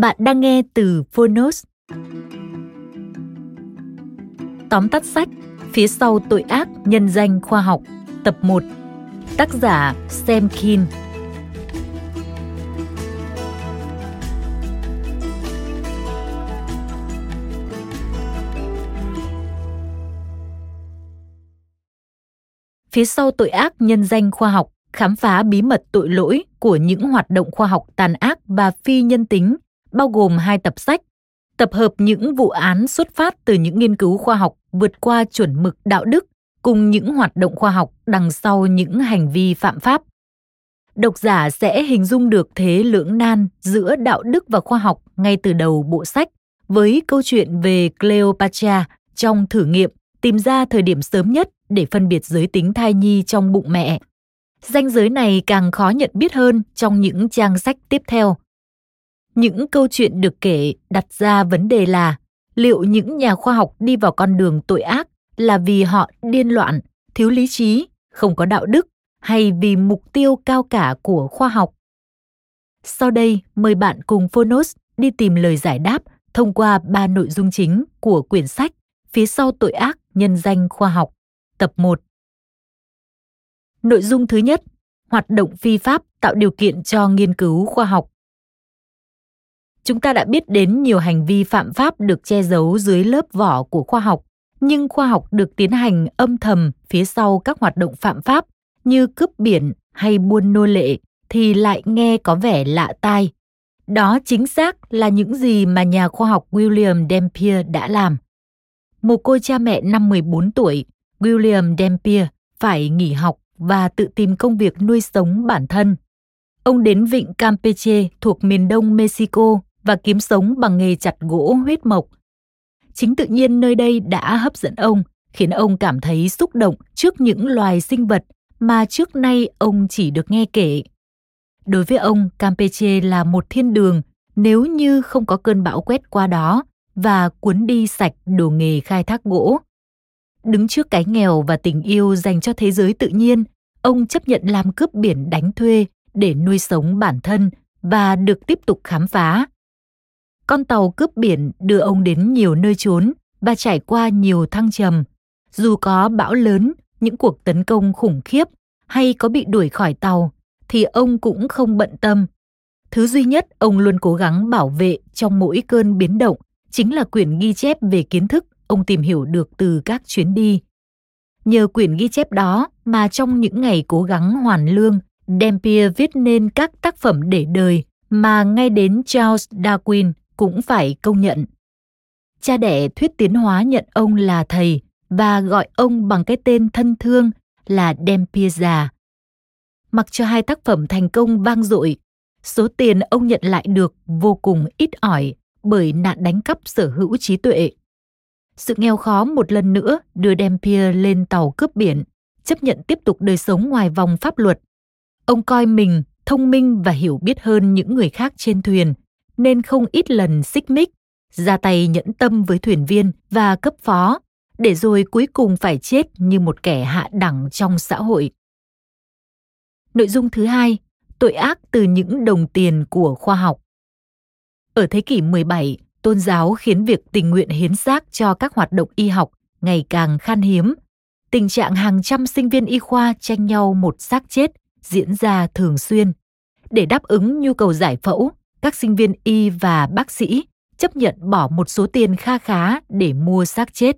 Bạn đang nghe từ Phonos. Tóm tắt sách, Phía sau tội ác nhân danh khoa học, Tập 1 Tác giả Sam Kin Phía sau tội ác nhân danh khoa học, khám phá bí mật tội lỗi của những hoạt động khoa học tàn ác và phi nhân tính bao gồm hai tập sách, tập hợp những vụ án xuất phát từ những nghiên cứu khoa học vượt qua chuẩn mực đạo đức cùng những hoạt động khoa học đằng sau những hành vi phạm pháp. Độc giả sẽ hình dung được thế lưỡng nan giữa đạo đức và khoa học ngay từ đầu bộ sách với câu chuyện về Cleopatra trong thử nghiệm tìm ra thời điểm sớm nhất để phân biệt giới tính thai nhi trong bụng mẹ. Danh giới này càng khó nhận biết hơn trong những trang sách tiếp theo những câu chuyện được kể đặt ra vấn đề là liệu những nhà khoa học đi vào con đường tội ác là vì họ điên loạn thiếu lý trí không có đạo đức hay vì mục tiêu cao cả của khoa học? Sau đây mời bạn cùng phonos đi tìm lời giải đáp thông qua ba nội dung chính của quyển sách phía sau tội ác nhân danh khoa học tập 1 Nội dung thứ nhất, hoạt động phi pháp tạo điều kiện cho nghiên cứu khoa học chúng ta đã biết đến nhiều hành vi phạm pháp được che giấu dưới lớp vỏ của khoa học nhưng khoa học được tiến hành âm thầm phía sau các hoạt động phạm pháp như cướp biển hay buôn nô lệ thì lại nghe có vẻ lạ tai. Đó chính xác là những gì mà nhà khoa học William Dampier đã làm. Một cô cha mẹ năm 14 tuổi, William Dampier phải nghỉ học và tự tìm công việc nuôi sống bản thân. Ông đến vịnh Campeche thuộc miền đông Mexico và kiếm sống bằng nghề chặt gỗ huyết mộc. Chính tự nhiên nơi đây đã hấp dẫn ông, khiến ông cảm thấy xúc động trước những loài sinh vật mà trước nay ông chỉ được nghe kể. Đối với ông, Campeche là một thiên đường nếu như không có cơn bão quét qua đó và cuốn đi sạch đồ nghề khai thác gỗ. Đứng trước cái nghèo và tình yêu dành cho thế giới tự nhiên, ông chấp nhận làm cướp biển đánh thuê để nuôi sống bản thân và được tiếp tục khám phá con tàu cướp biển đưa ông đến nhiều nơi trốn và trải qua nhiều thăng trầm. Dù có bão lớn, những cuộc tấn công khủng khiếp hay có bị đuổi khỏi tàu, thì ông cũng không bận tâm. Thứ duy nhất ông luôn cố gắng bảo vệ trong mỗi cơn biến động chính là quyển ghi chép về kiến thức ông tìm hiểu được từ các chuyến đi. Nhờ quyển ghi chép đó mà trong những ngày cố gắng hoàn lương, Dampier viết nên các tác phẩm để đời mà ngay đến Charles Darwin cũng phải công nhận. Cha đẻ thuyết tiến hóa nhận ông là thầy và gọi ông bằng cái tên thân thương là Dempieza. Mặc cho hai tác phẩm thành công vang dội, số tiền ông nhận lại được vô cùng ít ỏi bởi nạn đánh cắp sở hữu trí tuệ. Sự nghèo khó một lần nữa đưa Dampier lên tàu cướp biển, chấp nhận tiếp tục đời sống ngoài vòng pháp luật. Ông coi mình thông minh và hiểu biết hơn những người khác trên thuyền – nên không ít lần xích mích, ra tay nhẫn tâm với thuyền viên và cấp phó, để rồi cuối cùng phải chết như một kẻ hạ đẳng trong xã hội. Nội dung thứ hai, tội ác từ những đồng tiền của khoa học. Ở thế kỷ 17, tôn giáo khiến việc tình nguyện hiến xác cho các hoạt động y học ngày càng khan hiếm. Tình trạng hàng trăm sinh viên y khoa tranh nhau một xác chết diễn ra thường xuyên. Để đáp ứng nhu cầu giải phẫu, các sinh viên y và bác sĩ chấp nhận bỏ một số tiền kha khá để mua xác chết.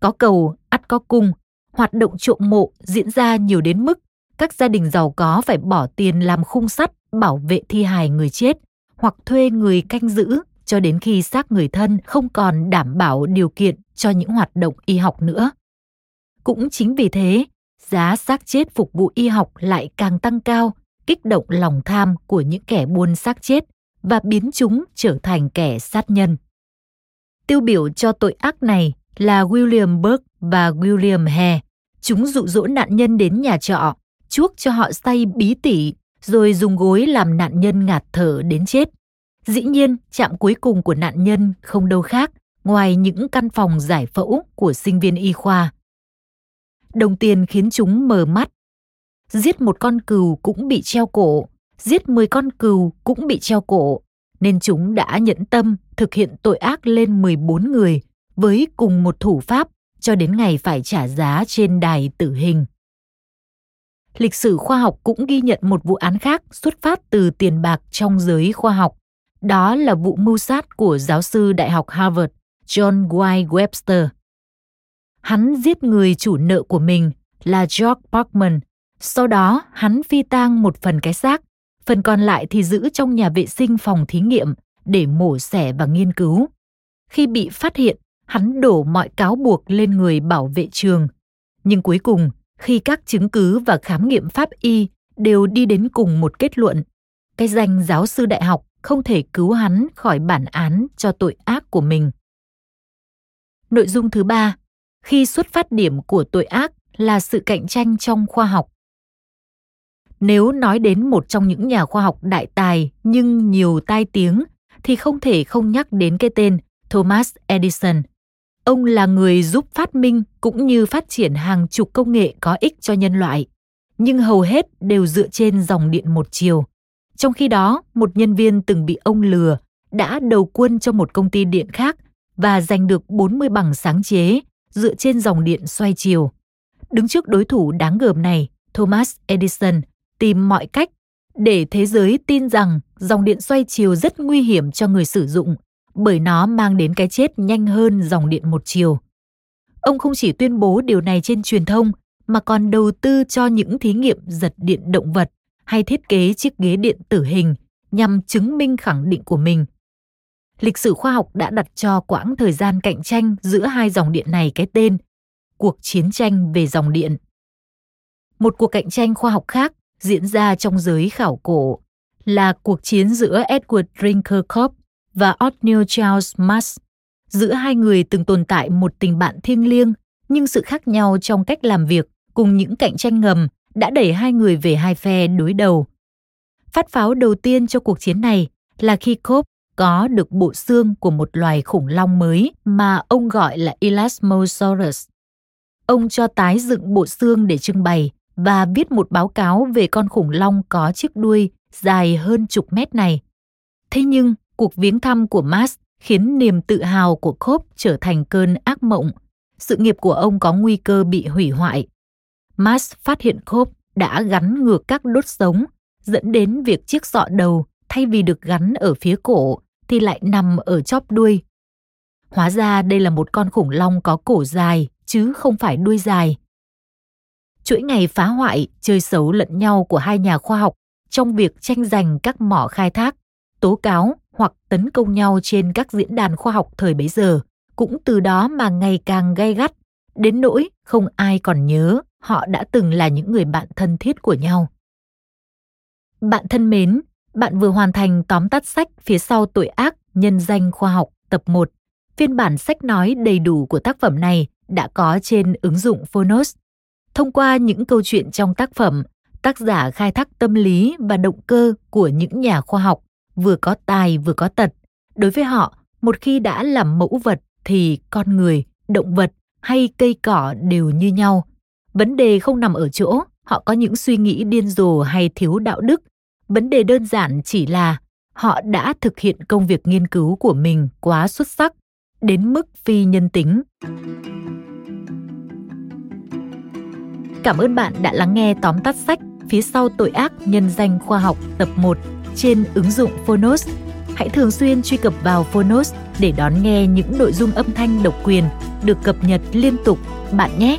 Có cầu, ắt có cung, hoạt động trộm mộ diễn ra nhiều đến mức các gia đình giàu có phải bỏ tiền làm khung sắt bảo vệ thi hài người chết hoặc thuê người canh giữ cho đến khi xác người thân không còn đảm bảo điều kiện cho những hoạt động y học nữa. Cũng chính vì thế, giá xác chết phục vụ y học lại càng tăng cao, kích động lòng tham của những kẻ buôn xác chết và biến chúng trở thành kẻ sát nhân. Tiêu biểu cho tội ác này là William Burke và William Hare. Chúng dụ dỗ nạn nhân đến nhà trọ, chuốc cho họ say bí tỉ, rồi dùng gối làm nạn nhân ngạt thở đến chết. Dĩ nhiên, chạm cuối cùng của nạn nhân không đâu khác ngoài những căn phòng giải phẫu của sinh viên y khoa. Đồng tiền khiến chúng mờ mắt. Giết một con cừu cũng bị treo cổ, giết 10 con cừu cũng bị treo cổ, nên chúng đã nhẫn tâm thực hiện tội ác lên 14 người với cùng một thủ pháp cho đến ngày phải trả giá trên đài tử hình. Lịch sử khoa học cũng ghi nhận một vụ án khác xuất phát từ tiền bạc trong giới khoa học. Đó là vụ mưu sát của giáo sư Đại học Harvard John Y. Webster. Hắn giết người chủ nợ của mình là George Parkman. Sau đó, hắn phi tang một phần cái xác, phần còn lại thì giữ trong nhà vệ sinh phòng thí nghiệm để mổ xẻ và nghiên cứu. Khi bị phát hiện, hắn đổ mọi cáo buộc lên người bảo vệ trường. Nhưng cuối cùng, khi các chứng cứ và khám nghiệm pháp y đều đi đến cùng một kết luận, cái danh giáo sư đại học không thể cứu hắn khỏi bản án cho tội ác của mình. Nội dung thứ ba, khi xuất phát điểm của tội ác là sự cạnh tranh trong khoa học. Nếu nói đến một trong những nhà khoa học đại tài nhưng nhiều tai tiếng thì không thể không nhắc đến cái tên Thomas Edison. Ông là người giúp phát minh cũng như phát triển hàng chục công nghệ có ích cho nhân loại, nhưng hầu hết đều dựa trên dòng điện một chiều. Trong khi đó, một nhân viên từng bị ông lừa đã đầu quân cho một công ty điện khác và giành được 40 bằng sáng chế dựa trên dòng điện xoay chiều. Đứng trước đối thủ đáng gờm này, Thomas Edison tìm mọi cách để thế giới tin rằng dòng điện xoay chiều rất nguy hiểm cho người sử dụng, bởi nó mang đến cái chết nhanh hơn dòng điện một chiều. Ông không chỉ tuyên bố điều này trên truyền thông, mà còn đầu tư cho những thí nghiệm giật điện động vật hay thiết kế chiếc ghế điện tử hình nhằm chứng minh khẳng định của mình lịch sử khoa học đã đặt cho quãng thời gian cạnh tranh giữa hai dòng điện này cái tên, cuộc chiến tranh về dòng điện. Một cuộc cạnh tranh khoa học khác diễn ra trong giới khảo cổ là cuộc chiến giữa Edward Drinker Cope và Othniel Charles Mass. Giữa hai người từng tồn tại một tình bạn thiêng liêng, nhưng sự khác nhau trong cách làm việc cùng những cạnh tranh ngầm đã đẩy hai người về hai phe đối đầu. Phát pháo đầu tiên cho cuộc chiến này là khi Cope có được bộ xương của một loài khủng long mới mà ông gọi là Elasmosaurus. Ông cho tái dựng bộ xương để trưng bày và viết một báo cáo về con khủng long có chiếc đuôi dài hơn chục mét này. Thế nhưng, cuộc viếng thăm của Mars khiến niềm tự hào của Cope trở thành cơn ác mộng. Sự nghiệp của ông có nguy cơ bị hủy hoại. Mars phát hiện Cope đã gắn ngược các đốt sống, dẫn đến việc chiếc sọ đầu thay vì được gắn ở phía cổ thì lại nằm ở chóp đuôi. Hóa ra đây là một con khủng long có cổ dài chứ không phải đuôi dài. Chuỗi ngày phá hoại, chơi xấu lẫn nhau của hai nhà khoa học trong việc tranh giành các mỏ khai thác, tố cáo hoặc tấn công nhau trên các diễn đàn khoa học thời bấy giờ cũng từ đó mà ngày càng gay gắt, đến nỗi không ai còn nhớ họ đã từng là những người bạn thân thiết của nhau. Bạn thân mến, bạn vừa hoàn thành tóm tắt sách phía sau tội ác nhân danh khoa học tập 1. Phiên bản sách nói đầy đủ của tác phẩm này đã có trên ứng dụng Phonos. Thông qua những câu chuyện trong tác phẩm, tác giả khai thác tâm lý và động cơ của những nhà khoa học vừa có tài vừa có tật. Đối với họ, một khi đã làm mẫu vật thì con người, động vật hay cây cỏ đều như nhau. Vấn đề không nằm ở chỗ họ có những suy nghĩ điên rồ hay thiếu đạo đức vấn đề đơn giản chỉ là họ đã thực hiện công việc nghiên cứu của mình quá xuất sắc đến mức phi nhân tính Cảm ơn bạn đã lắng nghe tóm tắt sách Phía sau tội ác nhân danh khoa học tập 1 trên ứng dụng Phonos. Hãy thường xuyên truy cập vào Phonos để đón nghe những nội dung âm thanh độc quyền được cập nhật liên tục bạn nhé.